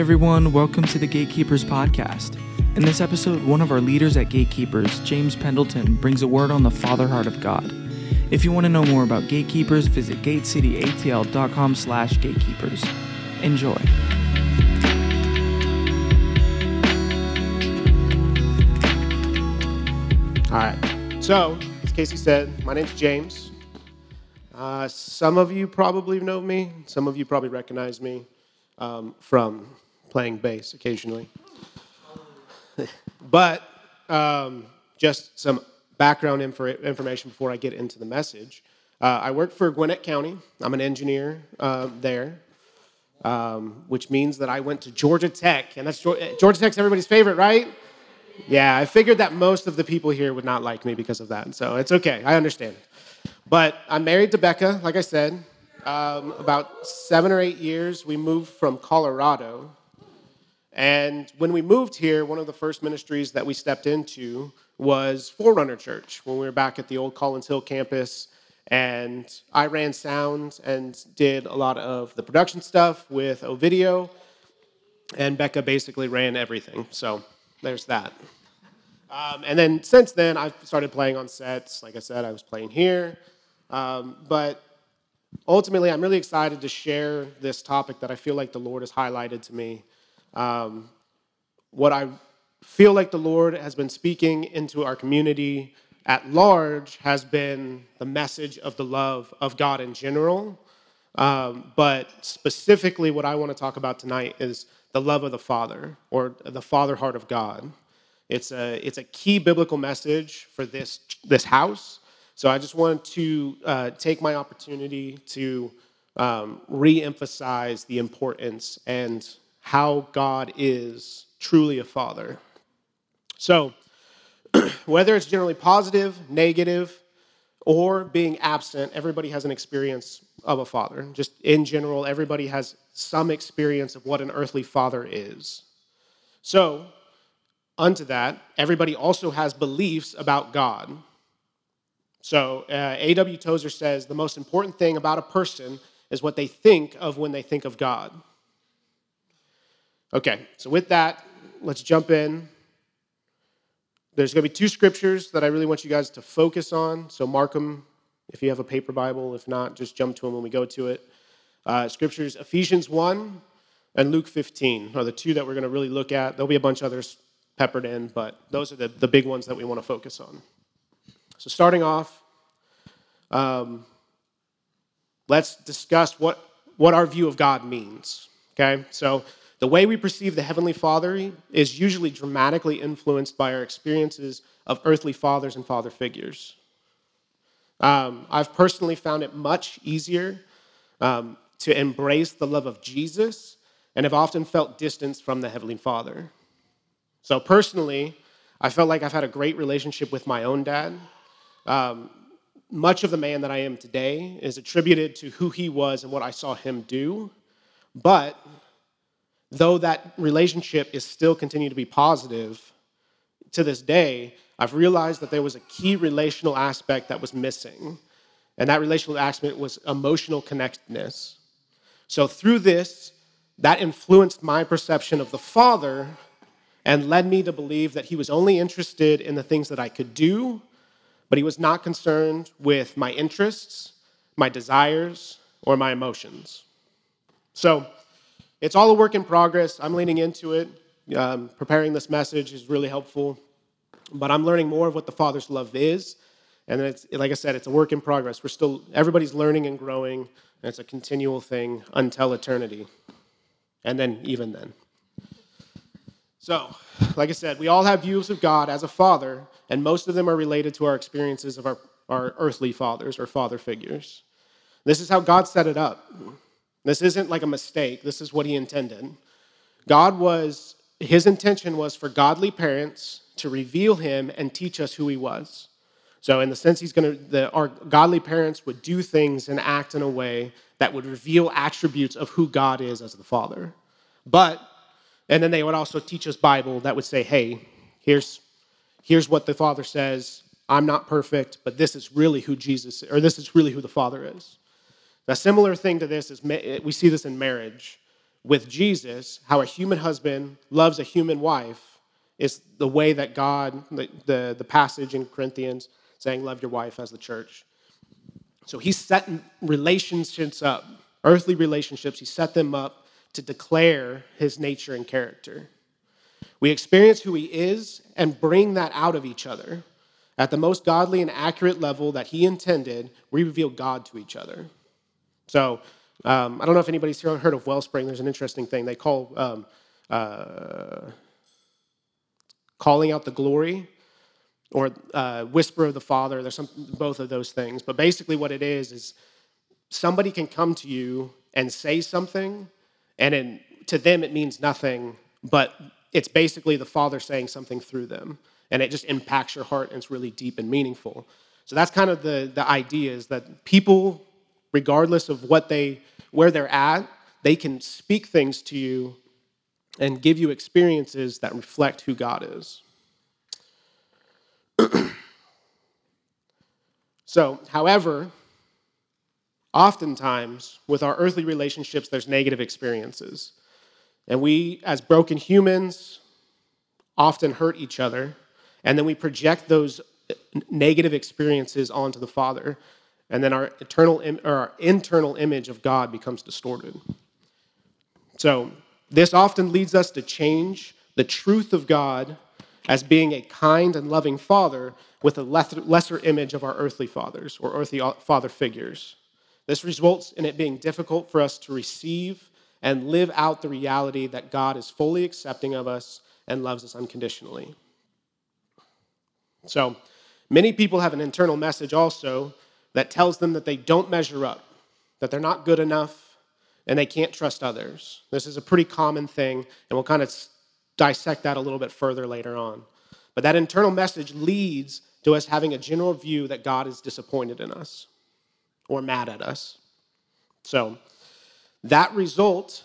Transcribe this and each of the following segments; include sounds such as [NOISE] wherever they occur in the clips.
Everyone, welcome to the Gatekeepers podcast. In this episode, one of our leaders at Gatekeepers, James Pendalton, brings a word on the Father heart of God. If you want to know more about Gatekeepers, visit gatecityatl.com slash gatekeepers. Enjoy. All right. So, as Casey said, my name's James. Uh, some of you probably know me. Some of you probably recognize me um, from playing bass occasionally. [LAUGHS] but um, just some background infor- information before I get into the message. Uh, I work for Gwinnett County. I'm an engineer uh, there, um, which means that I went to Georgia Tech, and that's Georgia Tech's everybody's favorite, right? Yeah, I figured that most of the people here would not like me because of that, so it's okay. I understand. But I'm married to Becca, like I said. Um, about seven or eight years, we moved from Colorado. And when we moved here, one of the first ministries that we stepped into was Forerunner Church when we were back at the old Collins Hill campus. And I ran sound and did a lot of the production stuff with Ovidio. And Becca basically ran everything. So there's that. Um, and then since then, I've started playing on sets. Like I said, I was playing here. Um, but ultimately, I'm really excited to share this topic that I feel like the Lord has highlighted to me. Um, what I feel like the Lord has been speaking into our community at large has been the message of the love of God in general. Um, but specifically, what I want to talk about tonight is the love of the Father or the Father heart of God. It's a, it's a key biblical message for this, this house. So I just wanted to uh, take my opportunity to um, re emphasize the importance and how God is truly a father. So, [CLEARS THROAT] whether it's generally positive, negative, or being absent, everybody has an experience of a father. Just in general, everybody has some experience of what an earthly father is. So, unto that, everybody also has beliefs about God. So, uh, A.W. Tozer says the most important thing about a person is what they think of when they think of God. Okay, so with that, let's jump in. There's going to be two scriptures that I really want you guys to focus on. So, mark them if you have a paper Bible. If not, just jump to them when we go to it. Uh, scriptures Ephesians 1 and Luke 15 are the two that we're going to really look at. There'll be a bunch others peppered in, but those are the, the big ones that we want to focus on. So, starting off, um, let's discuss what, what our view of God means. Okay? So, the way we perceive the Heavenly Father is usually dramatically influenced by our experiences of earthly fathers and father figures. Um, I've personally found it much easier um, to embrace the love of Jesus and have often felt distance from the Heavenly Father. So, personally, I felt like I've had a great relationship with my own dad. Um, much of the man that I am today is attributed to who he was and what I saw him do. But though that relationship is still continuing to be positive to this day, I've realized that there was a key relational aspect that was missing. And that relational aspect was emotional connectedness. So through this, that influenced my perception of the Father and led me to believe that he was only interested in the things that I could do but he was not concerned with my interests, my desires, or my emotions. So it's all a work in progress. I'm leaning into it. Um, preparing this message is really helpful, but I'm learning more of what the Father's love is. And it's, like I said, it's a work in progress. We're still, everybody's learning and growing, and it's a continual thing until eternity. And then, even then. So, like I said, we all have views of God as a father, and most of them are related to our experiences of our, our earthly fathers or father figures. This is how God set it up. This isn't like a mistake, this is what He intended. God was, His intention was for godly parents to reveal Him and teach us who He was. So, in the sense, He's going to, our godly parents would do things and act in a way that would reveal attributes of who God is as the Father. But and then they would also teach us Bible that would say, hey, here's, here's what the Father says. I'm not perfect, but this is really who Jesus, or this is really who the Father is. A similar thing to this is eh, we see this in marriage. with Jesus, how a human husband loves a human wife is the way that God, the, the, the passage in Corinthians saying, Love your wife as the church. So he's setting relationships up, earthly relationships, he set them up to declare his nature and character. We experience who he is and bring that out of each other. At the most godly and accurate level that he intended, we reveal God to each other. So, um, I don't know if anybody's heard of Wellspring. There's an interesting thing. They call um, uh, calling out the glory or uh, whisper of the Father. There's some, both of those things. But basically, what it is is somebody can come to you and say something, and in, to them it means nothing, but it's basically the Father saying something through them. And it just impacts your heart, and it's really deep and meaningful. So that's kind of the, the idea is that people, regardless of what they, where they're at, they can speak things to you and give you experiences that reflect who God is. [CLEARS THROAT] so, however, oftentimes with our earthly relationships, there's negative experiences. And we, as broken humans, often hurt each other. And then we project those negative experiences onto the Father. And then our, eternal, or our internal image of God becomes distorted. So, this often leads us to change the truth of God as being a kind and loving father with a lesser image of our earthly fathers or earthly uh, father figures. This results in it being difficult for us to receive and live out the reality that God is fully accepting of us and loves us unconditionally. So, many people have an internal message also that tells them that they don't measure up, that they're not good enough, and they can't trust others. This is a pretty common thing, and we'll kind of dissect that a little bit further later on. But that internal message leads to us having a general view that God is disappointed in us or mad at us. So, that result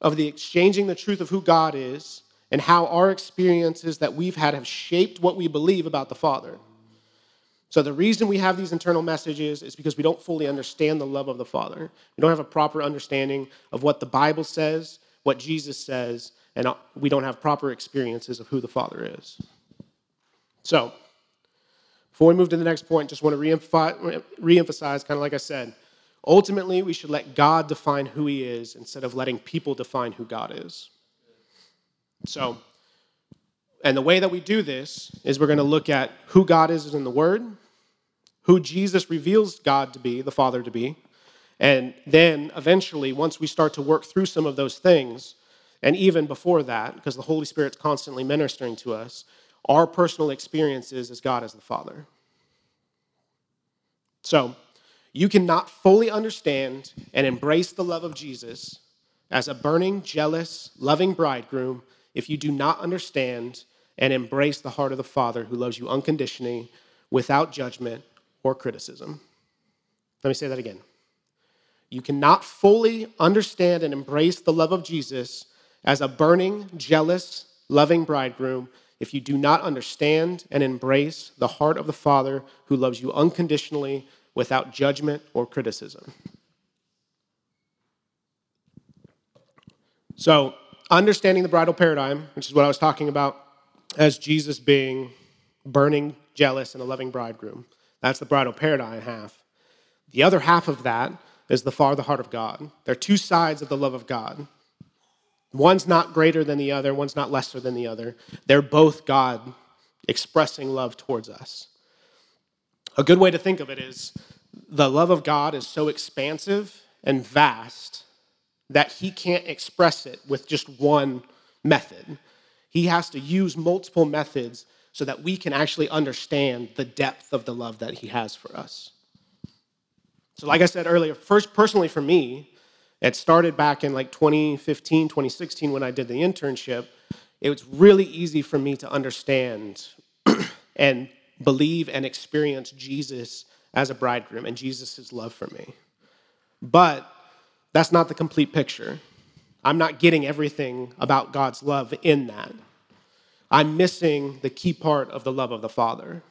of the exchanging the truth of who God is and how our experiences that we've had have shaped what we believe about the Father. So, the reason we have these internal messages is because we don't fully understand the love of the Father. We don't have a proper understanding of what the Bible says, what Jesus says, and uh, we don't have proper experiences of who the Father is. So, before we move to the next point, just want to reemphasize, kind of like I said, ultimately, we should let God define who He is instead of letting people define who God is. So, and the way that we do this is we're going to look at who God is in the Word, who Jesus reveals God to be, the Father to be. And then eventually, once we start to work through some of those things, and even before that, because the Holy Spirit's constantly ministering to us, our personal experiences as God as the Father. So, you cannot fully understand and embrace the love of Jesus as a burning, jealous, loving bridegroom if you do not understand and embrace the heart of the Father who loves you unconditionally, without judgment, or criticism. Let me say that again. You cannot fully understand and embrace the love of Jesus as a burning, jealous, loving bridegroom if you do not understand and embrace the heart of the Father who loves you unconditionally without judgment or criticism. So, understanding the bridal paradigm, which is what I was talking about as Jesus being burning, jealous, and a loving bridegroom. That's the bridal paradigm half. The other half of that is the far the heart of God. There are two sides of the love of God. One's not greater than the other, one's not lesser than the other. They're both God expressing love towards us. A good way to think of it is the love of God is so expansive and vast that he can't express it with just one method. He has to use multiple methods so that we can actually understand the depth of the love that He has for us. So, like I said earlier, first, personally for me, it started back in like 2015, 2016 when I did the internship. It was really easy for me to understand [CLEARS THROAT] and believe and experience Jesus as a bridegroom and Jesus' love for me. But that's not the complete picture. I'm not getting everything about God's love in that. I'm missing the key part of the love of the Father.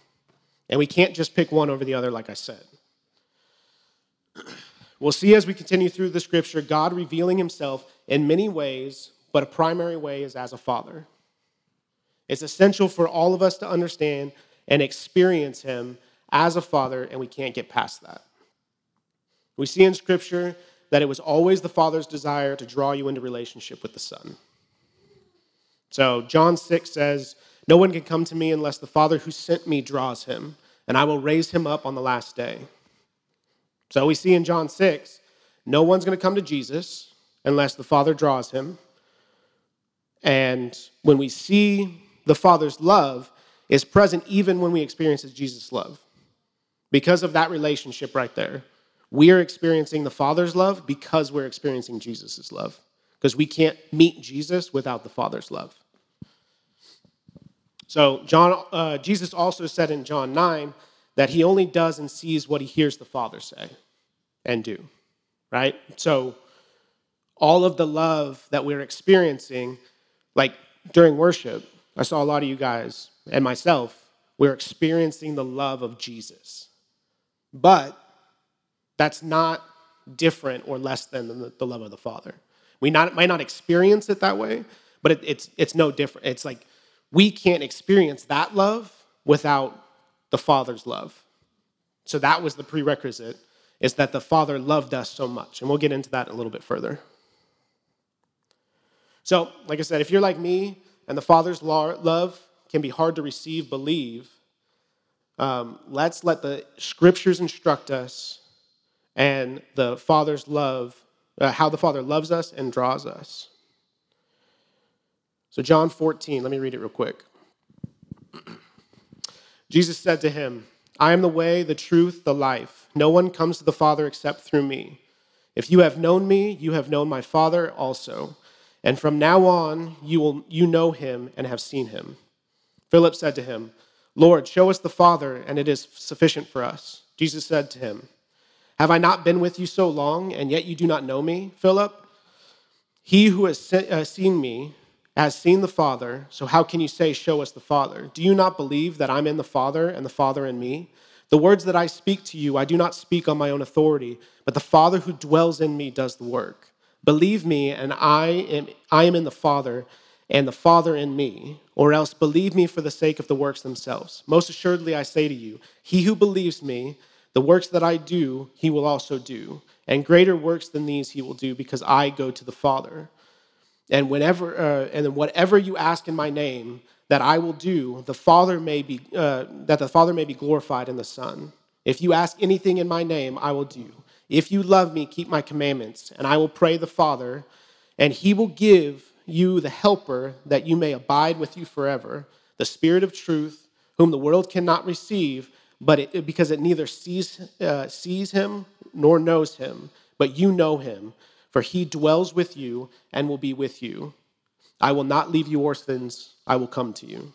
And we can't just pick one over the other, like I said. [CLEARS THROAT] we'll see as we continue through the scripture God revealing himself in many ways, but a primary way is as a father. It's essential for all of us to understand and experience him as a father, and we can't get past that. We see in scripture that it was always the father's desire to draw you into relationship with the son. So, John 6 says, No one can come to me unless the Father who sent me draws him, and I will raise him up on the last day. So, we see in John 6, no one's going to come to Jesus unless the Father draws him. And when we see the Father's love is present even when we experience Jesus' love. Because of that relationship right there, we are experiencing the Father's love because we're experiencing Jesus' love. Because we can't meet Jesus without the Father's love. So John, uh, Jesus also said in John 9 that he only does and sees what he hears the Father say and do, right? So all of the love that we're experiencing, like during worship, I saw a lot of you guys and myself, we're experiencing the love of Jesus. But that's not different or less than the, love of the Father. We not, might not experience it that way, but it, it's, it's no different. It's like we can't experience that love without the Father's love. So that was the prerequisite, is that the Father loved us so much. And we'll get into that a little bit further. So, like I said, if you're like me and the Father's love can be hard to receive, believe, um, let's let the scriptures instruct us and the Father's love, uh, how the Father loves us and draws us. So, John 14, let me read it real quick. [CLEARS THROAT] Jesus said to him, I am the way, the truth, the life. No one comes to the Father except through me. If you have known me, you have known my Father also. And from now on, you, will, you know him and have seen him. Philip said to him, Lord, show us the Father, and it is sufficient for us. Jesus said to him, Have I not been with you so long, and yet you do not know me, Philip? He who has uh, seen me has seen the Father, so how can you say, Show us the Father? Do you not believe that I'm in the Father and the Father in me? The words that I speak to you, I do not speak on my own authority, but the Father who dwells in me does the work. Believe me, and I am, I am in the Father, and the Father in me, or else believe me for the sake of the works themselves. Most assuredly, I say to you, he who believes me, the works that I do, he will also do, and greater works than these he will do, because I go to the Father. And whenever uh, and whatever you ask in my name that I will do, the Father may be uh, that the Father may be glorified in the Son. If you ask anything in my name, I will do. If you love me, keep my commandments, and I will pray the Father, and he will give you the helper that you may abide with you forever, the Spirit of truth, whom the world cannot receive, but it, because it neither sees, uh, sees him nor knows him, but you know him for he dwells with you and will be with you. I will not leave you orphans, I will come to you.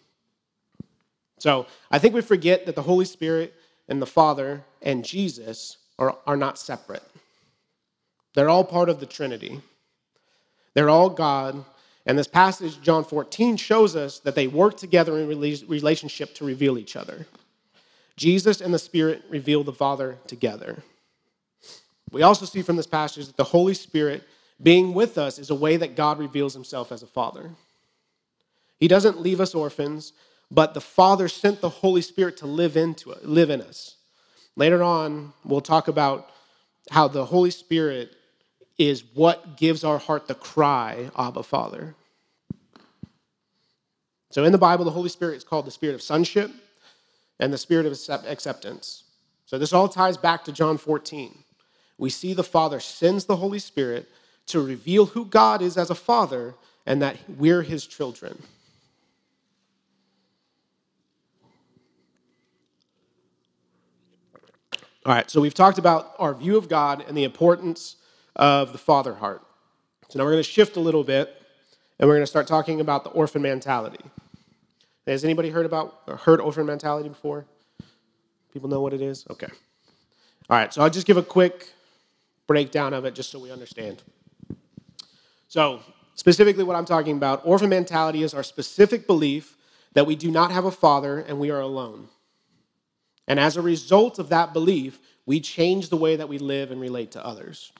So I think we forget that the Holy Spirit and the Father and Jesus are, are not separate. They're all part of the Trinity. They're all God. And this passage, John 14, shows us that they work together in relationship to reveal each other. Jesus and the Spirit reveal the Father together. We also see from this passage that the Holy Spirit being with us is a way that God reveals himself as a father. He doesn't leave us orphans, but the Father sent the Holy Spirit to live into it, live in us. Later on, we'll talk about how the Holy Spirit is what gives our heart the cry, Abba, Father. So in the Bible, the Holy Spirit is called the Spirit of sonship and the Spirit of acceptance. So this all ties back to John 14 we see the Father sends the Holy Spirit to reveal who God is as a father and that we're his children. All right, so we've talked about our view of God and the importance of the father heart. So now we're going to shift a little bit and we're going to start talking about the orphan mentality. Has anybody heard about heard orphan mentality before? People know what it is? Okay. All right, so I'll just give a quick breakdown of it just so we understand. So, specifically, what I'm talking about orphan mentality is our specific belief that we do not have a father and we are alone. And as a result of that belief, we change the way that we live and relate to others.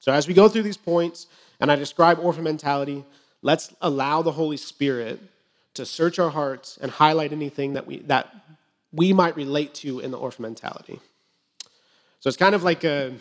So, as we go through these points and I describe orphan mentality, let's allow the Holy Spirit to search our hearts and highlight anything that we, that we might relate to in the orphan mentality. So, it's kind of like a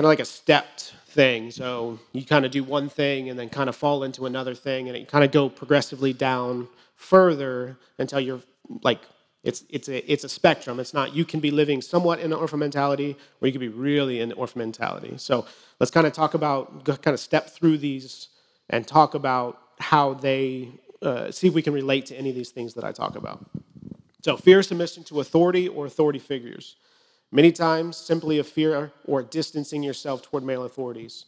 kind of like a stepped thing. So you kind of do one thing and then kind of fall into another thing, and it kind of go progressively down further until you're like it's it's a it's a spectrum. It's not you can be living somewhat in the orphan mentality, or you can be really in the orphan mentality. So let's kind of talk about kind of step through these and talk about how they uh, see if we can relate to any of these things that I talk about. So fear submission to authority or authority figures. Many times, simply a fear or distancing yourself toward male authorities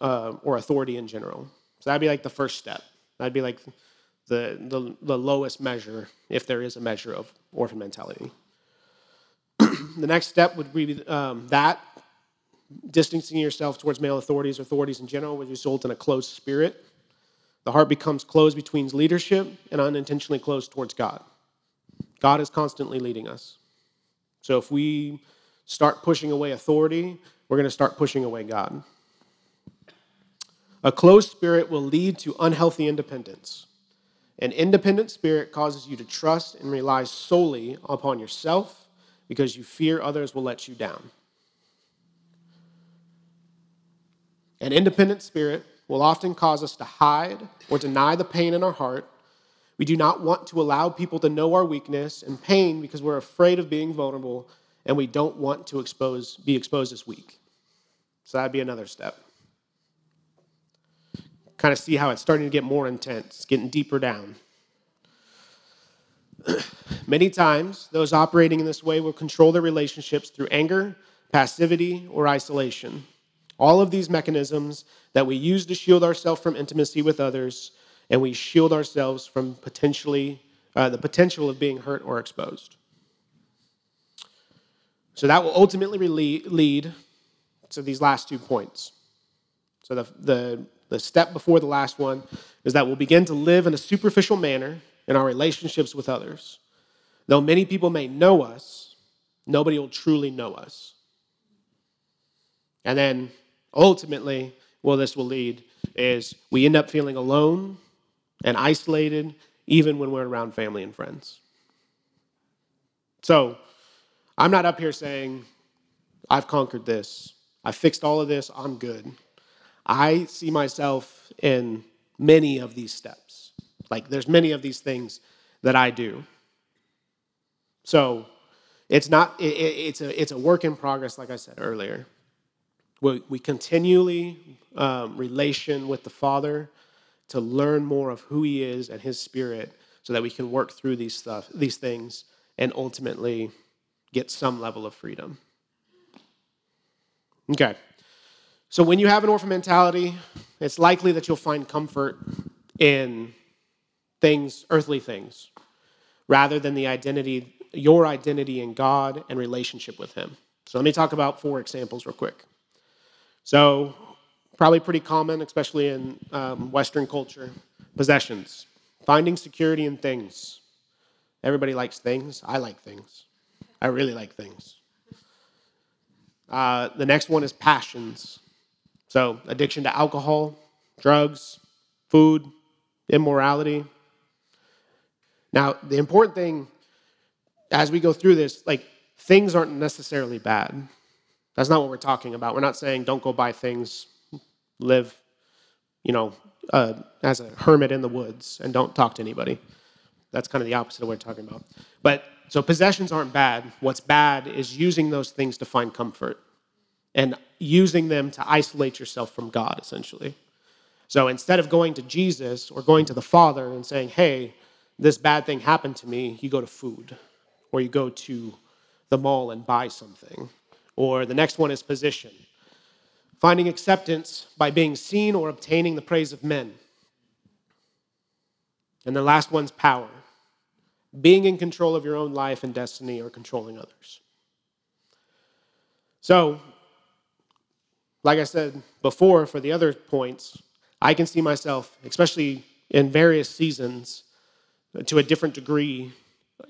uh, or authority in general. So that'd be like the first step. That'd be like the, the, the lowest measure, if there is a measure of orphan mentality. [CLEARS THROAT] the next step would be um, that distancing yourself towards male authorities or authorities in general would result in a closed spirit. The heart becomes closed between leadership and unintentionally closed towards God. God is constantly leading us. So if we start pushing away authority, we're going to start pushing away God. A closed spirit will lead to unhealthy independence. An independent spirit causes you to trust and rely solely upon yourself because you fear others will let you down. An independent spirit will often cause us to hide or deny the pain in our heart. We do not want to allow people to know our weakness and pain because we're afraid of being vulnerable and we don't want to expose, be exposed as weak. So that'd be another step. Kind of see how it's starting to get more intense, getting deeper down. [CLEARS THROAT] Many times, those operating in this way will control their relationships through anger, passivity, or isolation. All of these mechanisms that we use to shield ourselves from intimacy with others, and we shield ourselves from potentially uh, the potential of being hurt or exposed. So that will ultimately lead to these last two points. So the, the, the step before the last one is that we'll begin to live in a superficial manner in our relationships with others. Though many people may know us, nobody will truly know us. And then ultimately, where this will lead is we end up feeling alone and isolated even when we're around family and friends. So, I'm not up here saying, I've conquered this, I fixed all of this, I'm good. I see myself in many of these steps. Like, there's many of these things that I do. So, it's not, it, it's, a, it's a work in progress, like I said earlier. We, we continually um, relation with the Father to learn more of who He is and His Spirit so that we can work through these stuff, these things, and ultimately get some level of freedom. Okay. So when you have an orphan mentality, it's likely that you'll find comfort in things, earthly things, rather than the identity, your identity in God and relationship with Him. So let me talk about four examples real quick. So, probably pretty common, especially in um, Western culture possessions, finding security in things. Everybody likes things. I like things. I really like things. Uh, the next one is passions. So, addiction to alcohol, drugs, food, immorality. Now, the important thing as we go through this, like, things aren't necessarily bad. That's not what we're talking about. We're not saying don't go buy things, live, you know, uh, as a hermit in the woods and don't talk to anybody. That's kind of the opposite of what we're talking about. But so possessions aren't bad. What's bad is using those things to find comfort and using them to isolate yourself from God, essentially. So instead of going to Jesus or going to the Father and saying, hey, this bad thing happened to me, you go to food or you go to the mall and buy something. Or the next one is position. Finding acceptance by being seen or obtaining the praise of men. And the last one's power being in control of your own life and destiny or controlling others. So, like I said before, for the other points, I can see myself, especially in various seasons, to a different degree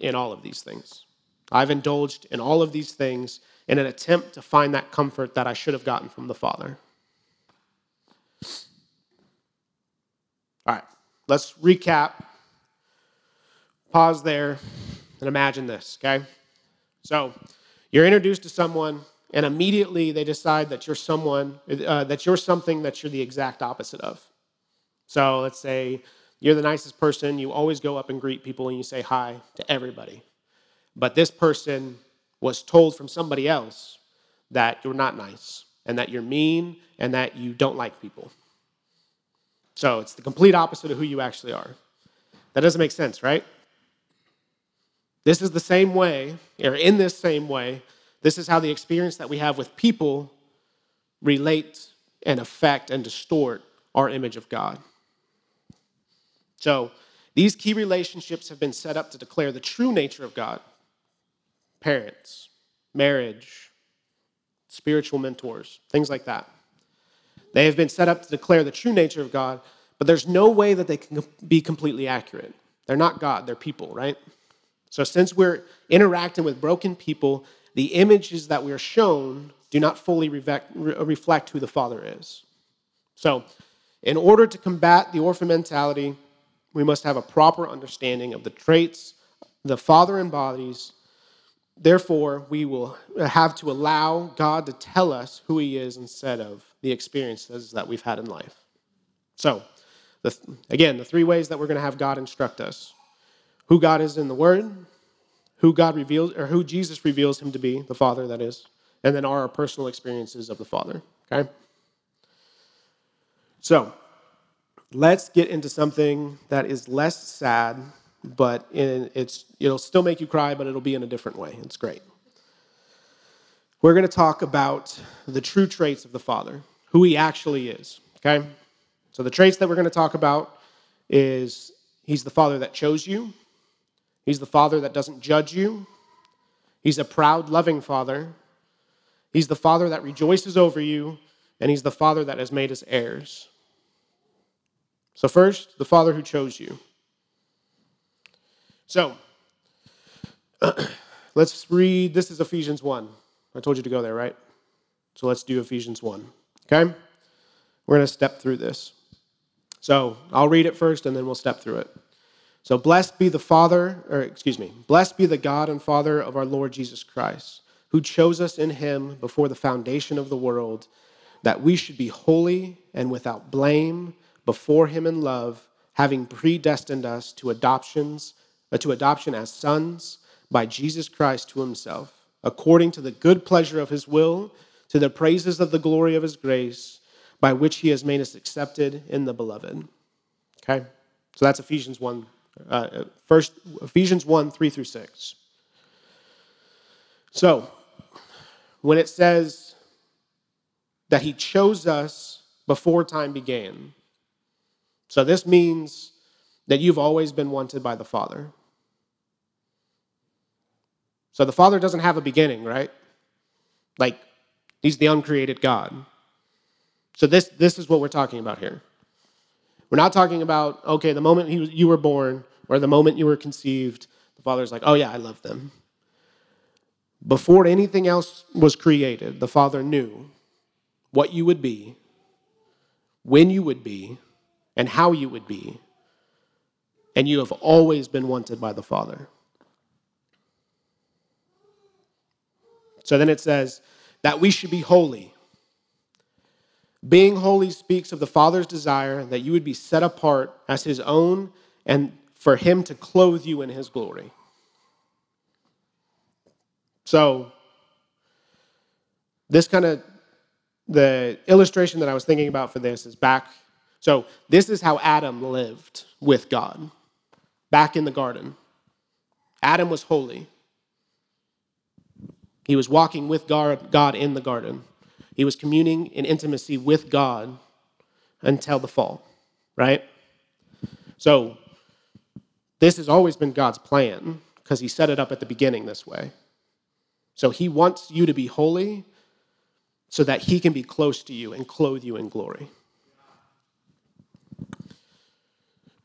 in all of these things. I've indulged in all of these things in an attempt to find that comfort that I should have gotten from the Father. All right, let's recap. Pause there and imagine this, okay? So, you're introduced to someone, and immediately they decide that you're someone, uh, that you're something that you're the exact opposite of. So, let's say you're the nicest person, you always go up and greet people and you say hi to everybody. But this person was told from somebody else that you're not nice and that you're mean and that you don't like people. So it's the complete opposite of who you actually are. That doesn't make sense, right? This is the same way, or in this same way, this is how the experience that we have with people relate and affect and distort our image of God. So, these key relationships have been set up to declare the true nature of God parents, marriage, spiritual mentors, things like that. They have been set up to declare the true nature of God, but there's no way that they can be completely accurate. They're not God, they're people, right? So, since we're interacting with broken people, the images that we are shown do not fully reflect who the Father is. So, in order to combat the orphan mentality, we must have a proper understanding of the traits the Father embodies Therefore, we will have to allow God to tell us who He is instead of the experiences that we've had in life. So, the, again, the three ways that we're going to have God instruct us who God is in the Word, who God reveals, or who Jesus reveals Him to be, the Father, that is, and then our personal experiences of the Father. Okay? So, let's get into something that is less sad but in, it's, it'll still make you cry, but it'll be in a different way. It's great. We're going to talk about the true traits of the Father, who he actually is, okay? So the traits that we're going to talk about is he's the Father that chose you, he's the Father that doesn't judge you, he's a proud, loving Father, he's the Father that rejoices over you, and he's the Father that has made us heirs. So, first, the Father who chose you. So, [CLEARS THROAT] let's read. This is Ephesians 1. I told you to go there, right? So let's do Ephesians 1. Okay? We're going to step through this. So I'll read it first and then we'll step through it. So blessed be the Father, or excuse me, blessed be the God and Father of our Lord Jesus Christ, who chose us in him before the foundation of the world, that we should be holy and without blame before him in love, having predestined us to adoptions uh, to adoption as sons by Jesus Christ to himself, according to the good pleasure of his will, to the praises of the glory of his grace, by which he has made us accepted in the beloved. Okay? So that's Ephesians 1, uh, first, Ephesians 1, 3 through 6. So, when it says that he chose us before time began, so this means that you've always been wanted by the Father. So the Father doesn't have a beginning, right? Like, He's the uncreated God. So this, this is what we're talking about here. We're not talking about, okay, the moment he, you were born or the moment you were conceived, the Father's like, oh yeah, I love them. Before anything else was created, the Father knew what you would be, when you would be, and how you would be. And you have always been wanted by the Father. So then it says that we should be holy. Being holy speaks of the Father's desire that you would be set apart as His own and for Him to clothe you in His glory. So, this kind of the illustration that I was thinking about for this is back. So, this is how Adam lived with God back in the garden. Adam was holy. He was walking with God in the garden. He was communing in intimacy with God until the fall, right? So, this has always been God's plan because He set it up at the beginning this way. So, He wants you to be holy so that He can be close to you and clothe you in glory.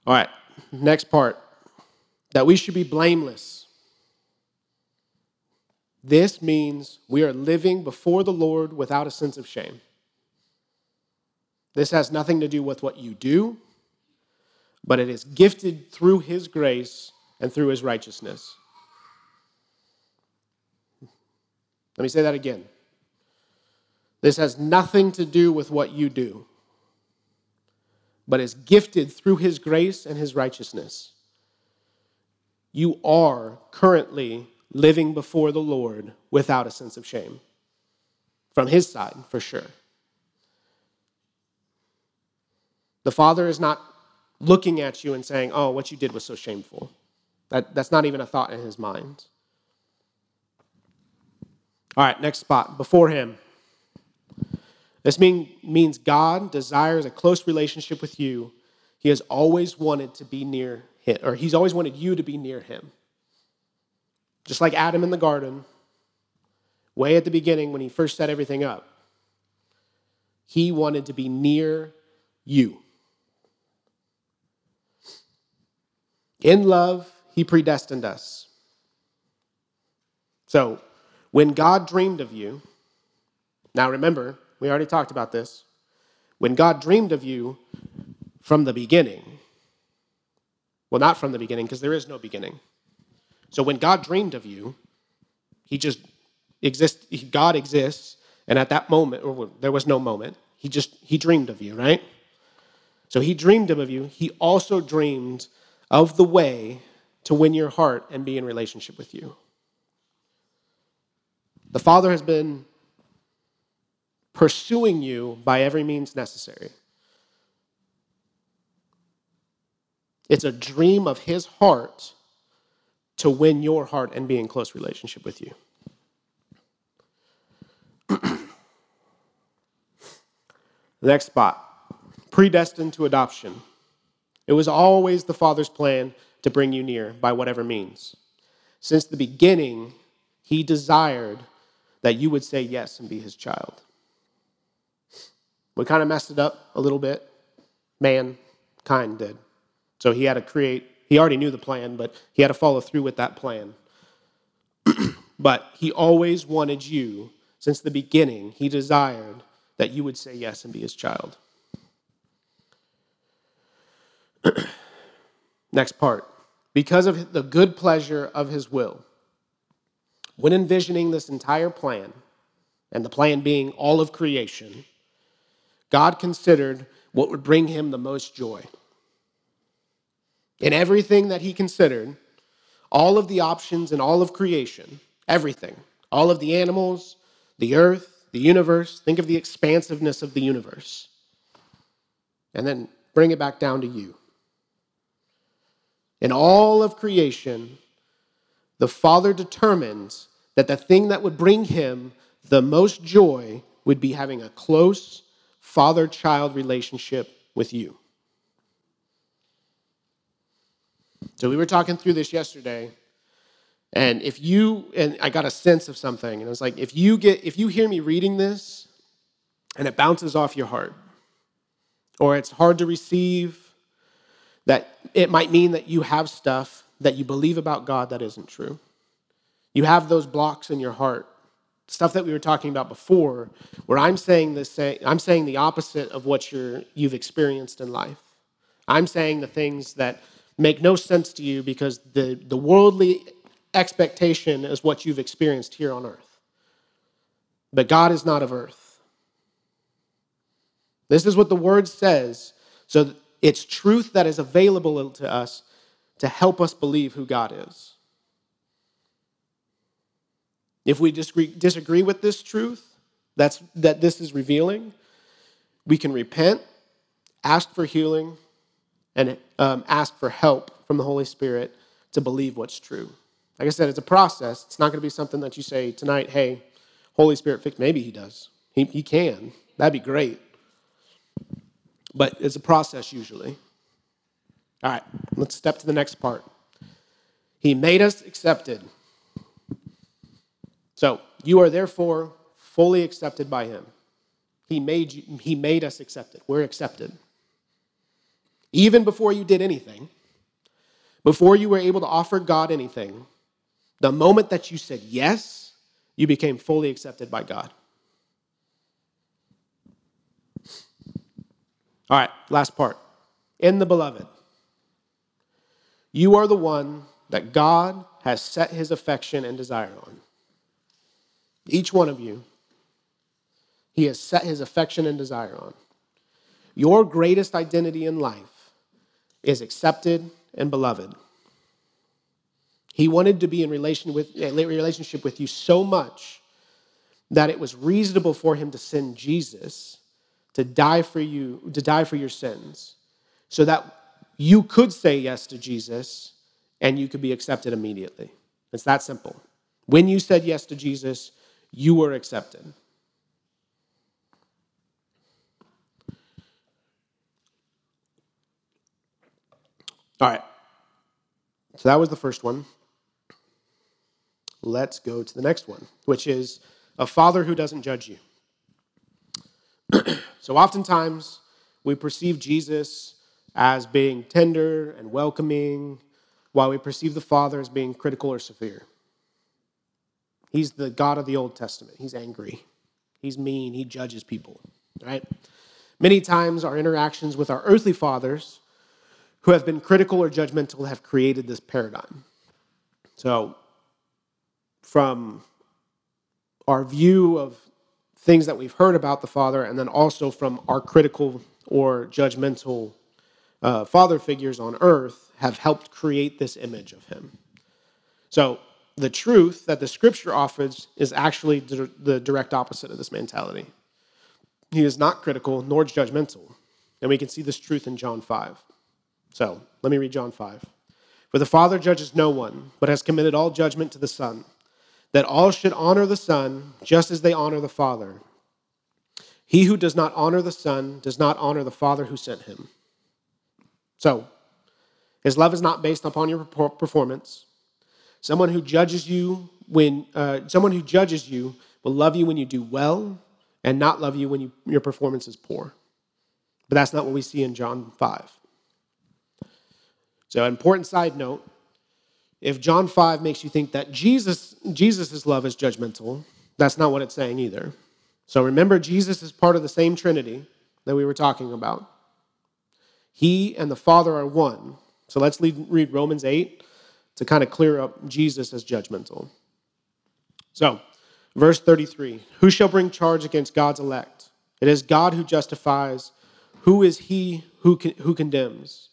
All right, next part that we should be blameless This means we are living before the Lord without a sense of shame. This has nothing to do with what you do, but it is gifted through His grace and through His righteousness. Let me say that again. This has nothing to do with what you do, but is gifted through His grace and His righteousness. You are currently living before the Lord without a sense of shame. From His side, for sure. The Father is not looking at you and saying, Oh, what you did was so shameful. That, that's not even a thought in His mind. All right, next spot. Before Him. This mean, means God desires a close relationship with you. He has always wanted to be near him, or He's always wanted you to be near Him. Just like Adam in the garden, way at the beginning when he first set everything up, he wanted to be near you. In love, he predestined us. So, when God dreamed of you, now remember, we already talked about this. When God dreamed of you from the beginning, well, not from the beginning, because there is no beginning. So when God dreamed of you, he just exists, God exists, and at that moment, or there was no moment, he just, he dreamed of you, right? So he dreamed of you. He also dreamed of the way to win your heart and be in relationship with you. The Father has been pursuing you by every means necessary. It's a dream of his heart to win your heart and be in close relationship with you. [CLEARS THROAT] next spot predestined to adoption. It was always the Father's plan to bring you near by whatever means. Since the beginning, He desired that you would say yes and be His child. We kind of messed it up a little bit. Mankind did. So He had to create he already knew the plan, but he had to follow through with that plan. [CLEARS THROAT] but he always wanted you, since the beginning, he desired that you would say yes and be his child. [CLEARS THROAT] Next part. Because of the good pleasure of his will, when envisioning this entire plan, and the plan being all of creation, God considered what would bring him the most joy. In everything that he considered, all of the options in all of creation, everything, all of the animals, the earth, the universe, think of the expansiveness of the universe. And then bring it back down to you. In all of creation, the Father determines that the thing that would bring him the most joy would be having a close father child relationship with you. So we were talking through this yesterday, and if you and I got a sense of something, and it was like if you get if you hear me reading this and it bounces off your heart, or it's hard to receive, that it might mean that you have stuff that you believe about God that isn't true. You have those blocks in your heart. Stuff that we were talking about before, where I'm saying this, I'm saying the opposite of what you're, you've experienced in life. I'm saying the things that make no sense to you because the, the worldly expectation is what you've experienced here on earth. But God is not of earth. This is what the word says. So it's truth that is available to us to help us believe who God is. If we disagree, disagree with this truth that's, that this is revealing, we can repent, ask for healing, and um, ask for help from the Holy Spirit to believe what's true. Like I said, it's a process. It's not going to be something that you say tonight, hey, Holy Spirit, fix. Maybe He does. He, he can. That'd be great. But it's a process usually. All right, let's step to the next part. He made us accepted. So you are therefore fully accepted by Him. He made, you, he made us accepted. We're accepted even before you did anything, before you were able to offer God anything, the moment that you said yes you became fully accepted by God. All right, last part. In the beloved, you are the one that God has set his affection and desire on. Each one of you, he has set his affection and desire on. Your greatest identity in life is accepted and beloved. He wanted to be in relation with, relationship with you so much that it was reasonable for him to send Jesus to die for you, to die for your sins, so that you could say yes to Jesus and you could be accepted immediately. It's that simple. When you said yes to Jesus, you were accepted. All right. So that was the first one. Let's go to the next one, which is a father who doesn't judge you. [CLEARS THROAT] so oftentimes we perceive Jesus as being tender and welcoming, while we perceive the Father as being critical or severe. He's the God of the Old Testament. He's angry. He's mean. He judges people, right? Many times our interactions with our earthly fathers who have been critical or judgmental have created this paradigm. So, from our view of things that we've heard about the Father, and then also from our critical or judgmental uh, father figures on earth, have helped create this image of him. So, the truth that the scripture offers is actually the direct opposite of this mentality. He is not critical nor judgmental. And we can see this truth in John 5. So let me read John 5. For the Father judges no one, but has committed all judgment to the Son, that all should honor the Son just as they honor the Father. He who does not honor the Son does not honor the Father who sent him. So, his love is not based upon your performance. Someone who judges you when uh, someone who judges you will love you when you do well and not love you when you, your performance is poor. But that's not what we see in John 5. So, important side note if John 5 makes you think that Jesus Jesus's love is judgmental, that's not what it's saying either. So remember Jesus is part of the same Trinity that we were talking about. He and the Father are one. So let's read Romans 8 to kind of clear up Jesus as judgmental. So, verse 33 Who shall bring charge against God's elect? It is God who justifies. Who is he who, con- who condemns?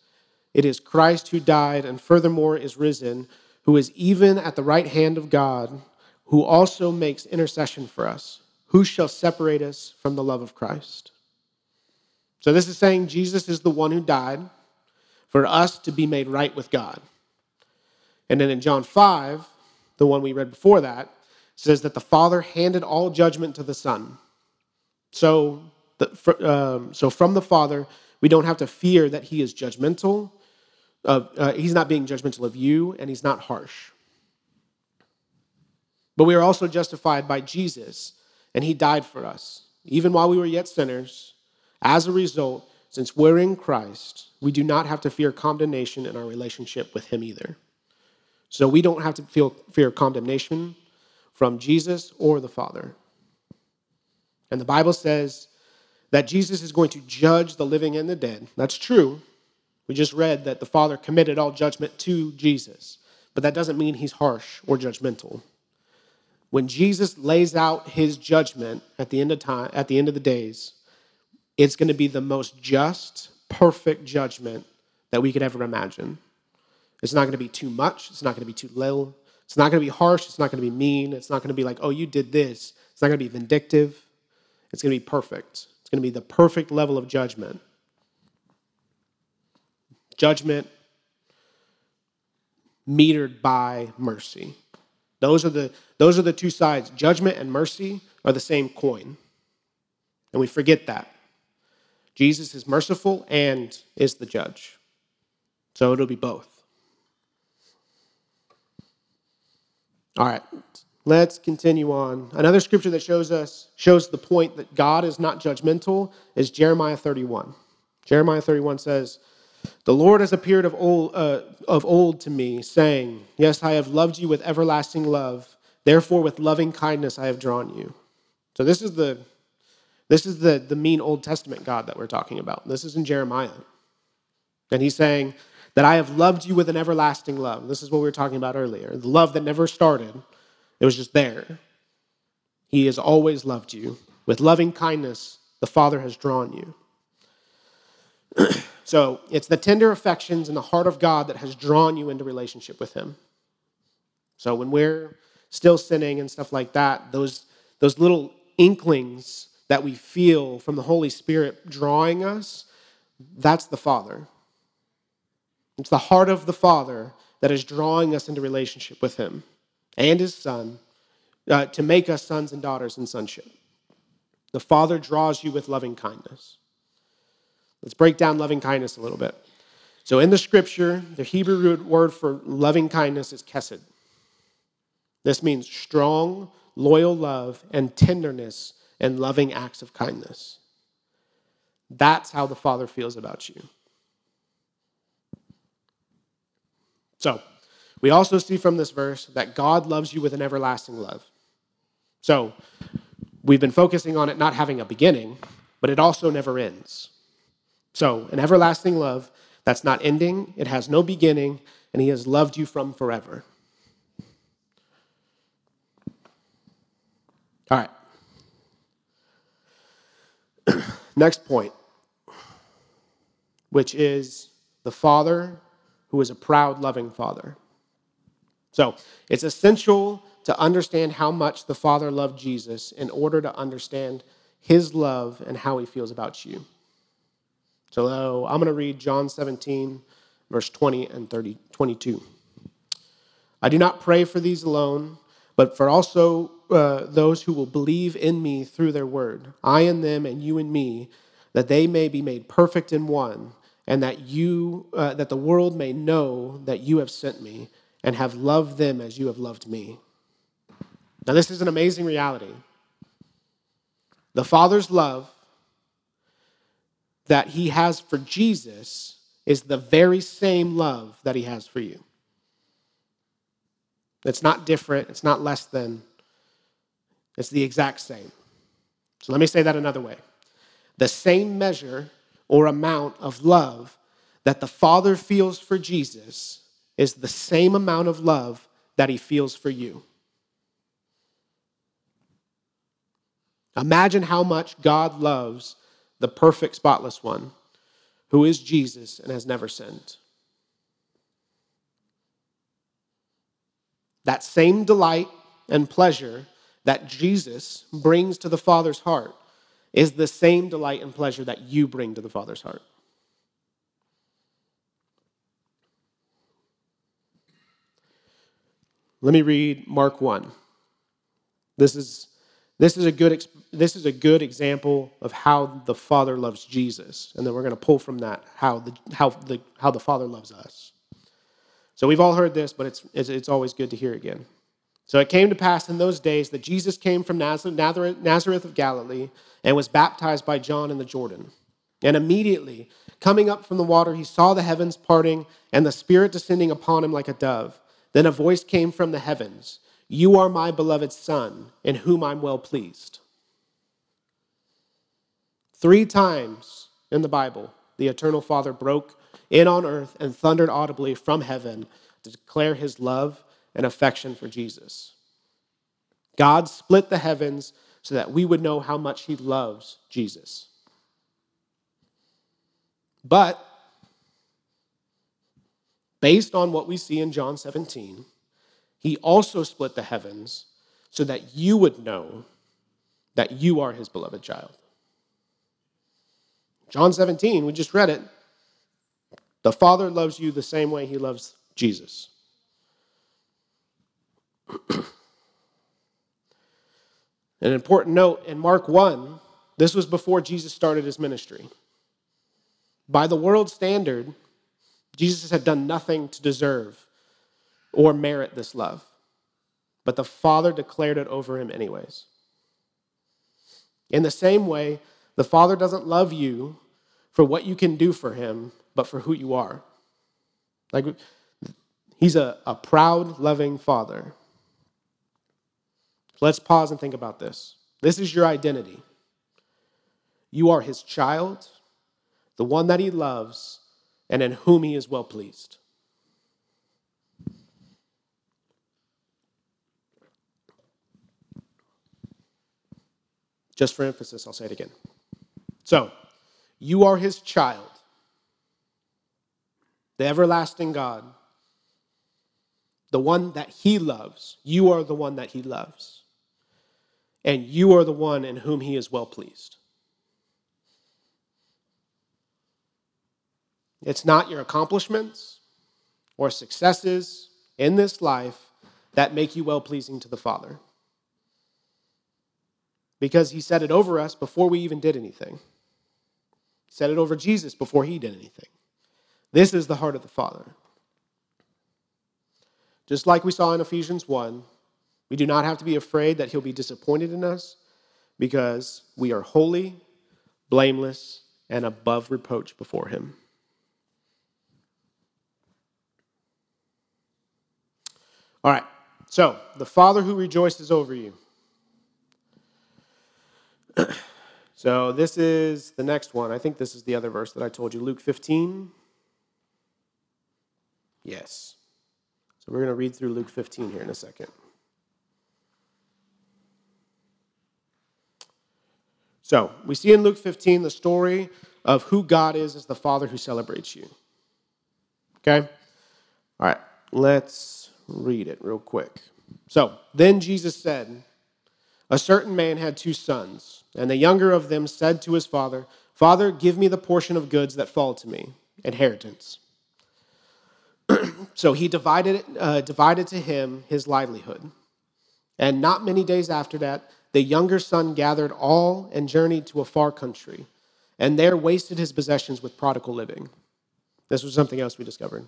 It is Christ who died and furthermore is risen, who is even at the right hand of God, who also makes intercession for us. Who shall separate us from the love of Christ? So, this is saying Jesus is the one who died for us to be made right with God. And then in John 5, the one we read before that, says that the Father handed all judgment to the Son. So, the, um, so from the Father, we don't have to fear that he is judgmental of, uh, he's not being judgmental of you, and he's not harsh. But we are also justified by Jesus, and he died for us, even while we were yet sinners. As a result, since we're in Christ, we do not have to fear condemnation in our relationship with him either. So we don't have to feel fear condemnation from Jesus or the Father. And the Bible says that Jesus is going to judge the living and the dead. That's true. We just read that the Father committed all judgment to Jesus, but that doesn't mean he's harsh or judgmental. When Jesus lays out his judgment at the end of time, at the end of the days, it's going to be the most just, perfect judgment that we could ever imagine. It's not going to be too much, it's not going to be too little. It's not going to be harsh, it's not going to be mean, it's not going to be like, "Oh, you did this." It's not going to be vindictive. It's going to be perfect. It's going to be the perfect level of judgment judgment metered by mercy. Those are the, those are the two sides. Judgment and mercy are the same coin. And we forget that. Jesus is merciful and is the judge. So it'll be both. All right, let's continue on. Another scripture that shows us shows the point that God is not judgmental is Jeremiah 31. Jeremiah 31 says, the Lord has appeared of old, uh, of old to me, saying, Yes, I have loved you with everlasting love. Therefore, with loving kindness I have drawn you. So this is the this is the, the mean Old Testament God that we're talking about. This is in Jeremiah. And he's saying that I have loved you with an everlasting love. This is what we were talking about earlier. The love that never started, it was just there. He has always loved you. With loving kindness, the Father has drawn you. [CLEARS THROAT] so it's the tender affections and the heart of God that has drawn you into relationship with Him. So when we're still sinning and stuff like that, those, those little inklings that we feel from the Holy Spirit drawing us, that's the Father. It's the heart of the Father that is drawing us into relationship with Him and His Son uh, to make us sons and daughters in sonship. The Father draws you with loving kindness. Let's break down loving kindness a little bit. So, in the scripture, the Hebrew root word for loving kindness is chesed. This means strong, loyal love and tenderness and loving acts of kindness. That's how the Father feels about you. So, we also see from this verse that God loves you with an everlasting love. So, we've been focusing on it not having a beginning, but it also never ends. So, an everlasting love that's not ending, it has no beginning, and He has loved you from forever. All right. [CLEARS THROAT] Next point, which is the Father who is a proud, loving Father. So it's essential to understand how much the Father loved Jesus in order to understand his love and how he feels about you. So I'm going to read John 17, verse 20 and 30, 22. I do not pray for these alone, but for also uh, those who will believe in me through their word, I in them and you in me, that they may be made perfect in one, and that you uh, that the world may know that you have sent me and have loved them as you have loved me. Now this is an amazing reality. The Father's love that he has for Jesus is the very same love that he has for you. It's not different, it's not less than, it's the exact same. So let me say that another way. The same measure or amount of love that the Father feels for Jesus is the same amount of love that he feels for you. Imagine how much God loves the perfect, spotless one, who is Jesus and has never sinned. That same delight and pleasure that Jesus brings to the Father's heart is the same delight and pleasure that you bring to the Father's heart. Let me read Mark 1. This is, this is, a, good, this is a good example of how the Father loves Jesus. And then we're going to pull from that how the, how, the, how the Father loves us. So we've all heard this, but it's, it's, it's always good to hear again. So it came to pass in those days that Jesus came from Nazareth, Nazareth of Galilee and was baptized by John in the Jordan. And immediately, coming up from the water, he saw the heavens parting and the Spirit descending upon him like a dove. Then a voice came from the heavens You are my beloved Son, in whom I'm well pleased. Three times in the Bible, the eternal Father broke in on earth and thundered audibly from heaven to declare his love and affection for Jesus. God split the heavens so that we would know how much he loves Jesus. But based on what we see in John 17, he also split the heavens so that you would know that you are his beloved child. John 17, we just read it. The Father loves you the same way he loves Jesus. [CLEARS THROAT] An important note in Mark 1, this was before Jesus started his ministry. By the world standard, Jesus had done nothing to deserve or merit this love, but the Father declared it over him, anyways. In the same way, the Father doesn't love you for what you can do for him, but for who you are. Like, he's a, a proud, loving Father Let's pause and think about this. This is your identity. You are his child, the one that he loves, and in whom he is well pleased. Just for emphasis, I'll say it again. So, you are his child, the everlasting God, the one that he loves. You are the one that he loves. And you are the one in whom he is well pleased. It's not your accomplishments or successes in this life that make you well pleasing to the Father because he said it over us before we even did anything. He said it over Jesus before he did anything. This is the heart of the Father. Just like we saw in Ephesians 1, we do not have to be afraid that he'll be disappointed in us because we are holy, blameless, and above reproach before him. All right, so the Father who rejoices over you. [CLEARS THROAT] so this is the next one. I think this is the other verse that I told you, Luke 15. Yes. So we're going to read through Luke 15 here in a second. So we see in Luke 15 the story of who God is as the Father who celebrates you. Okay? All right, let's read it real quick. So then Jesus said, A certain man had two sons. And the younger of them said to his father, Father, give me the portion of goods that fall to me, inheritance. [CLEARS THROAT] so he divided, uh, divided to him his livelihood. And not many days after that, the younger son gathered all and journeyed to a far country, and there wasted his possessions with prodigal living. This was something else we discovered.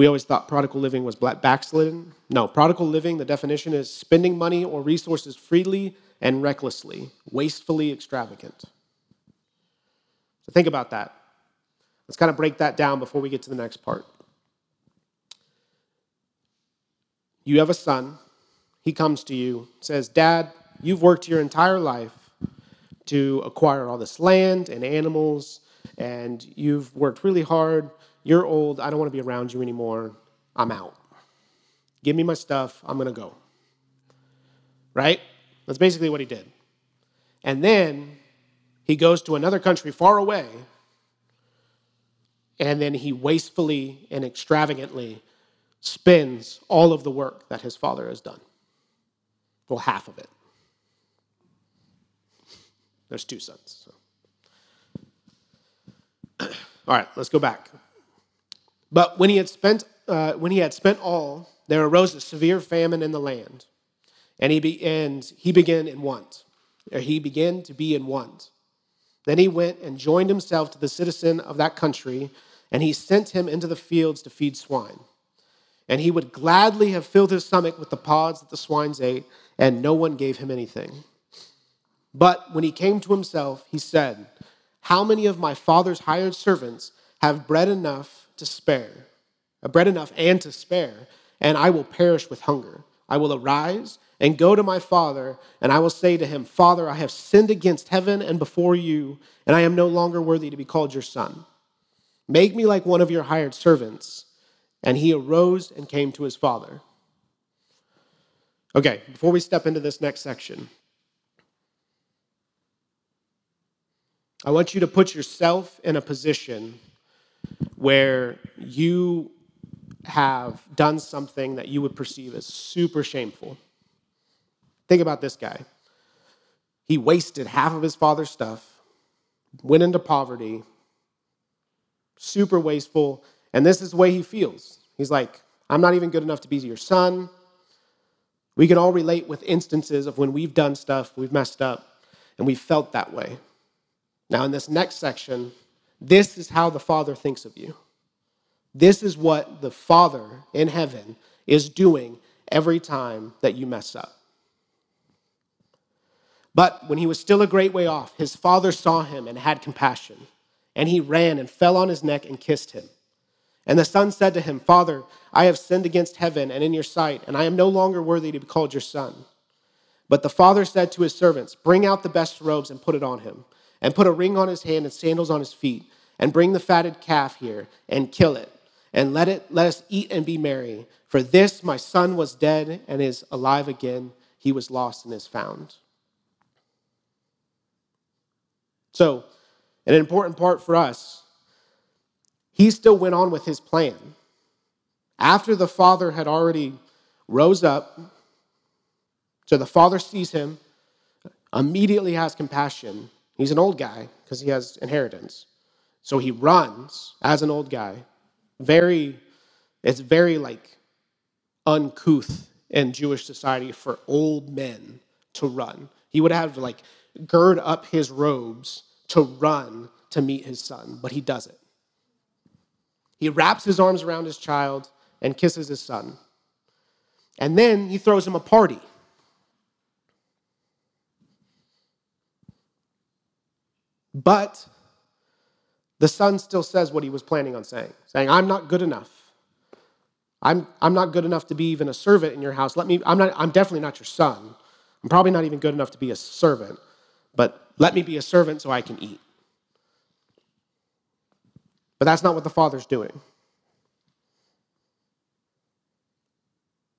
We always thought prodigal living was backslidden. No, prodigal living, the definition is spending money or resources freely and recklessly, wastefully extravagant. So think about that. Let's kind of break that down before we get to the next part. You have a son. He comes to you, says, Dad, you've worked your entire life to acquire all this land and animals, and you've worked really hard. You're old. I don't want to be around you anymore. I'm out. Give me my stuff. I'm going to go. Right? That's basically what he did. And then he goes to another country far away, and then he wastefully and extravagantly spends all of the work that his father has done. Well, half of it. There's two sons. So. [CLEARS THROAT] all right, let's go back. But when he had spent, uh, when he had spent all, there arose a severe famine in the land and he, be, and he began in want, or he began to be in want. Then he went and joined himself to the citizen of that country, and he sent him into the fields to feed swine. And he would gladly have filled his stomach with the pods that the swines ate, and no one gave him anything. But when he came to himself, he said, How many of my father's hired servants have bread enough to spare, a bread enough and to spare, and I will perish with hunger? I will arise and go to my father, and I will say to him, Father, I have sinned against heaven and before you, and I am no longer worthy to be called your son. Make me like one of your hired servants. And he arose and came to his father. Okay, before we step into this next section, I want you to put yourself in a position where you have done something that you would perceive as super shameful. Think about this guy. He wasted half of his father's stuff, went into poverty, super wasteful, and this is the way he feels. He's like, I'm not even good enough to be your son. We can all relate with instances of when we've done stuff, we've messed up, and we felt that way. Now, in this next section, this is how the Father thinks of you. This is what the Father in heaven is doing every time that you mess up. But when he was still a great way off, his father saw him and had compassion. And he ran and fell on his neck and kissed him. And the son said to him, Father, I have sinned against heaven and in your sight, and I am no longer worthy to be called your son. But the father said to his servants, Bring out the best robes and put it on him, and put a ring on his hand and sandals on his feet, and bring the fatted calf here and kill it, and let it let us eat and be merry. For this my son was dead and is alive again. He was lost and is found. So, an important part for us, he still went on with his plan. After the father had already rose up, so the father sees him, immediately has compassion. He's an old guy because he has inheritance. So he runs as an old guy. Very, it's very like uncouth in Jewish society for old men to run. He would have like gird up his robes to run to meet his son, but he does it. He wraps his arms around his child and kisses his son. And then he throws him a party. But the son still says what he was planning on saying, saying, I'm not good enough. I'm, I'm not good enough to be even a servant in your house. Let me, I'm, not, I'm definitely not your son. I'm probably not even good enough to be a servant, but let me be a servant so I can eat. But that's not what the father's doing.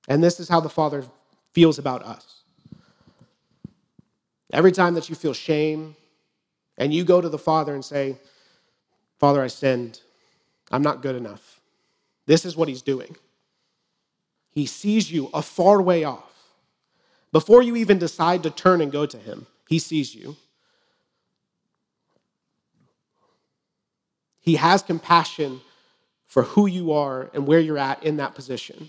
And this is how the father feels about us. Every time that you feel shame and you go to the father and say, Father, I sinned. I'm not good enough. This is what he's doing. He sees you a far way off. Before you even decide to turn and go to him, he sees you. He has compassion for who you are and where you're at in that position.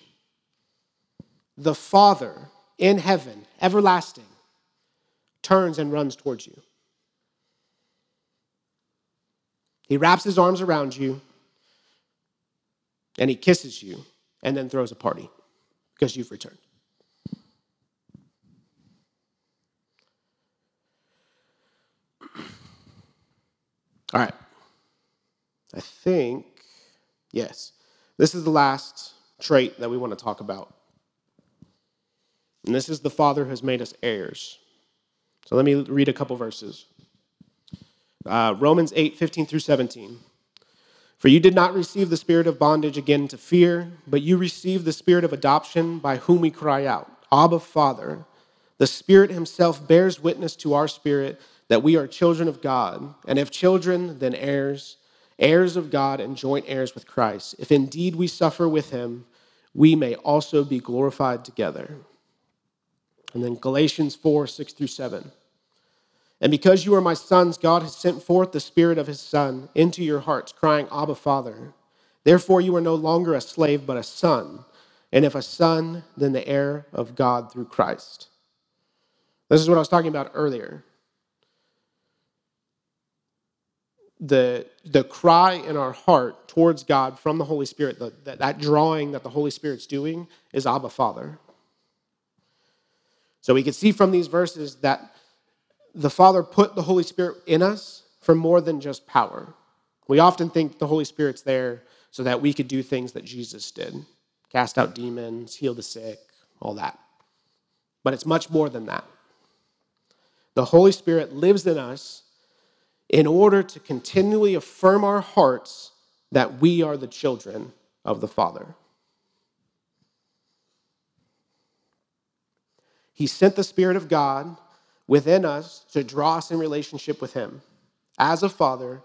The Father in heaven, everlasting, turns and runs towards you. He wraps his arms around you and he kisses you and then throws a party because you've returned. All right. I think, yes, this is the last trait that we want to talk about. And this is the Father has made us heirs. So let me read a couple verses. Uh, Romans 8, 15 through 17. For you did not receive the spirit of bondage again to fear, but you received the spirit of adoption by whom we cry out, Abba, Father. The Spirit Himself bears witness to our spirit that we are children of God, and if children, then heirs, heirs of God and joint heirs with Christ. If indeed we suffer with Him, we may also be glorified together. And then Galatians 4, 6 through 7. And because you are my sons, God has sent forth the Spirit of His Son into your hearts, crying, Abba, Father. Therefore, you are no longer a slave, but a son. And if a son, then the heir of God through Christ. This is what I was talking about earlier. The, the cry in our heart towards God from the Holy Spirit, the, that, that drawing that the Holy Spirit's doing, is Abba, Father. So we can see from these verses that the Father put the Holy Spirit in us for more than just power. We often think the Holy Spirit's there so that we could do things that Jesus did cast out demons, heal the sick, all that. But it's much more than that. The Holy Spirit lives in us in order to continually affirm our hearts that we are the children of the Father. He sent the Spirit of God within us to draw us in relationship with Him. As a Father,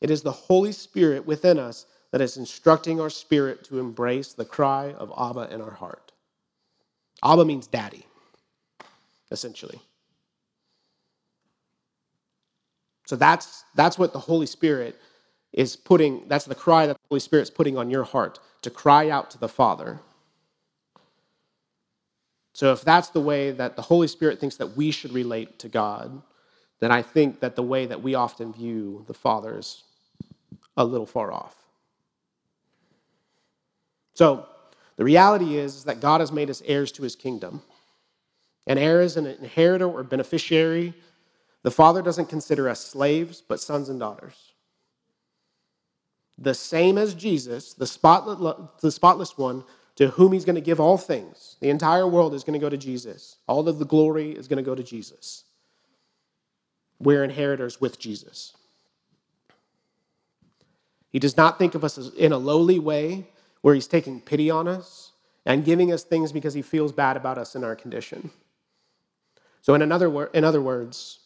it is the Holy Spirit within us that is instructing our spirit to embrace the cry of Abba in our heart. Abba means daddy, essentially. So that's, that's what the Holy Spirit is putting, that's the cry that the Holy Spirit is putting on your heart to cry out to the Father. So if that's the way that the Holy Spirit thinks that we should relate to God, then I think that the way that we often view the Father is a little far off. So the reality is, that God has made us heirs to his kingdom. An heir is an inheritor or beneficiary. The Father doesn't consider us slaves, but sons and daughters. The same as Jesus, the spotless, the spotless one, to whom he's going to give all things. The entire world is going to go to Jesus. All of the glory is going to go to Jesus. We're inheritors with Jesus. He does not think of us in a lowly way where he's taking pity on us and giving us things because he feels bad about us in our condition. So, in, another in other words,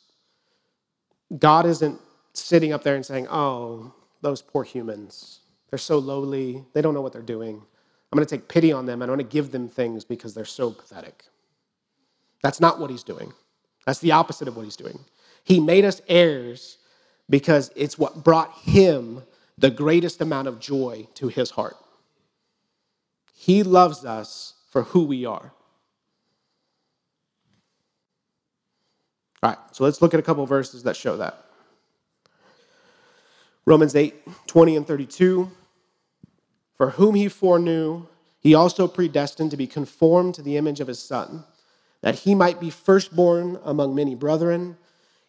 God isn't sitting up there and saying, Oh, those poor humans, they're so lowly, they don't know what they're doing. I'm going to take pity on them and I'm going to give them things because they're so pathetic. That's not what he's doing. That's the opposite of what he's doing. He made us heirs because it's what brought him the greatest amount of joy to his heart. He loves us for who we are. All right, so let's look at a couple verses that show that. Romans 8, 20 and 32. For whom he foreknew, he also predestined to be conformed to the image of his Son, that he might be firstborn among many brethren.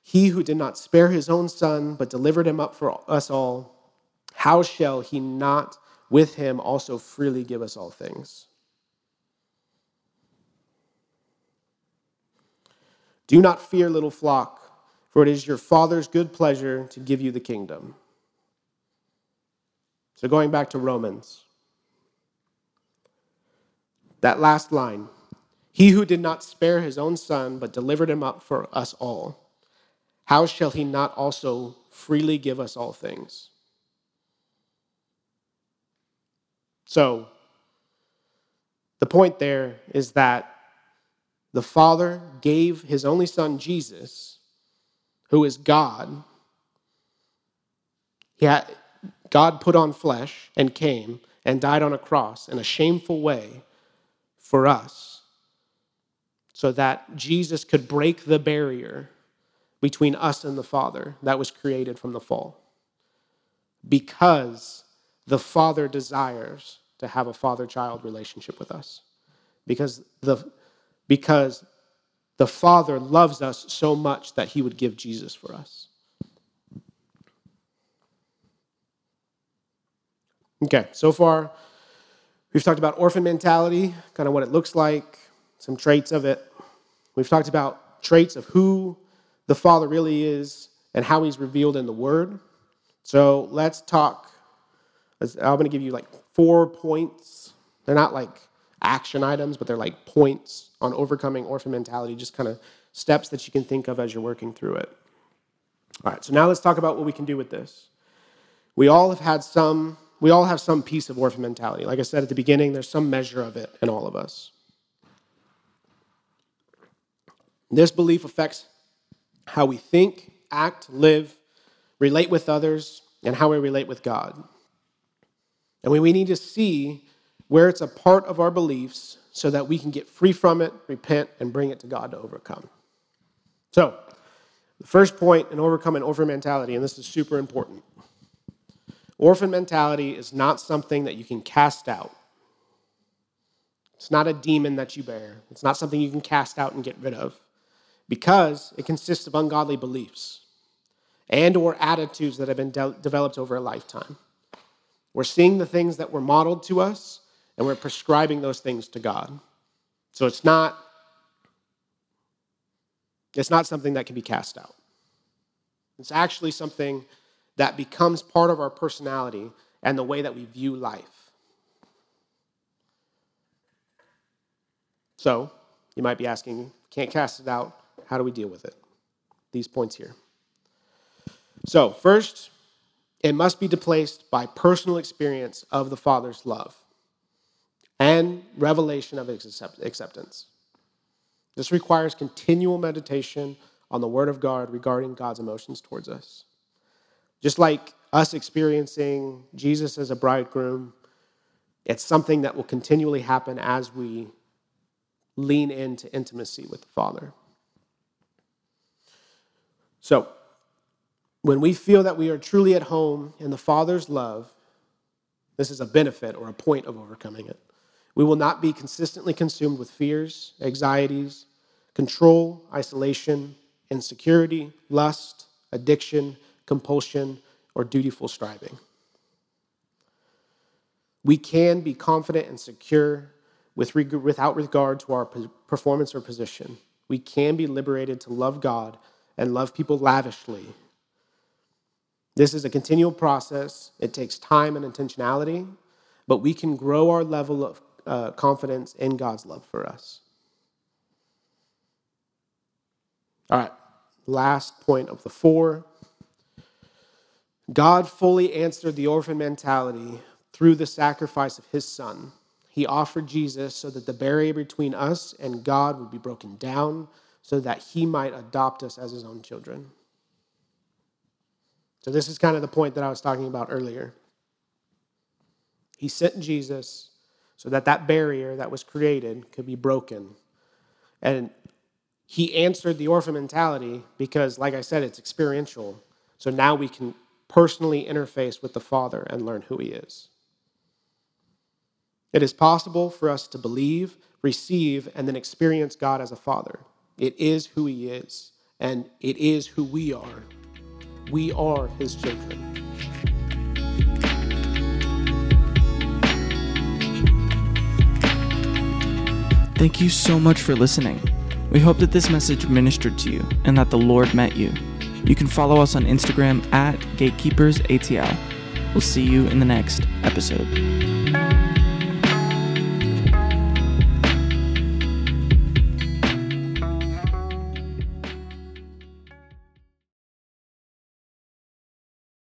He who did not spare his own Son, but delivered him up for us all, how shall he not with him also freely give us all things? Do not fear, little flock, for it is your Father's good pleasure to give you the kingdom. So, going back to Romans, that last line He who did not spare his own son, but delivered him up for us all, how shall he not also freely give us all things? So, the point there is that the Father gave his only Son, Jesus, who is God. Had, God put on flesh and came and died on a cross in a shameful way for us so that Jesus could break the barrier between us and the Father that was created from the fall. Because the Father desires to have a father child relationship with us. Because the because the Father loves us so much that he would give Jesus for us. Okay, so far we've talked about orphan mentality, kind of what it looks like, some traits of it. We've talked about traits of who the Father really is and how he's revealed in the Word. So let's talk. I'm going to give you like four points. They're not like action items, but they're like points on overcoming orphan mentality, just kind of steps that you can think of as you're working through it. All right, so now let's talk about what we can do with this. We all have had some, we all have some piece of orphan mentality. Like I said at the beginning, there's some measure of it in all of us. This belief affects how we think, act, live, relate with others, and how we relate with God. And we need to see where it's a part of our beliefs so that we can get free from it, repent, and bring it to God to overcome. So, the first point in overcoming orphan mentality, and this is super important orphan mentality is not something that you can cast out. It's not a demon that you bear. It's not something you can cast out and get rid of because it consists of ungodly beliefs and or attitudes that have been de- developed over a lifetime. We're seeing the things that were modeled to us and we're prescribing those things to God. So it's not it's not something that can be cast out. It's actually something that becomes part of our personality and the way that we view life. So, you might be asking, can't cast it out. How do we deal with it? These points here. So, first, it must be displaced by personal experience of the Father's love and revelation of acceptance. This requires continual meditation on the Word of God regarding God's emotions towards us. Just like us experiencing Jesus as a bridegroom, it's something that will continually happen as we lean into intimacy with the Father. So, when we feel that we are truly at home in the Father's love, this is a benefit or a point of overcoming it. We will not be consistently consumed with fears, anxieties, control, isolation, insecurity, lust, addiction, compulsion, or dutiful striving. We can be confident and secure with reg- without regard to our performance or position. We can be liberated to love God and love people lavishly. This is a continual process. It takes time and intentionality, but we can grow our level of uh, confidence in God's love for us. All right, last point of the four. God fully answered the orphan mentality through the sacrifice of his son. He offered Jesus so that the barrier between us and God would be broken down so that he might adopt us as his own children. So, this is kind of the point that I was talking about earlier. He sent Jesus so that that barrier that was created could be broken. And he answered the orphan mentality because, like I said, it's experiential. So now we can personally interface with the Father and learn who he is. It is possible for us to believe, receive, and then experience God as a Father. It is who he is, and it is who we are. We are his children. Thank you so much for listening. We hope that this message ministered to you and that the Lord met you. You can follow us on Instagram at GatekeepersATL. We'll see you in the next episode.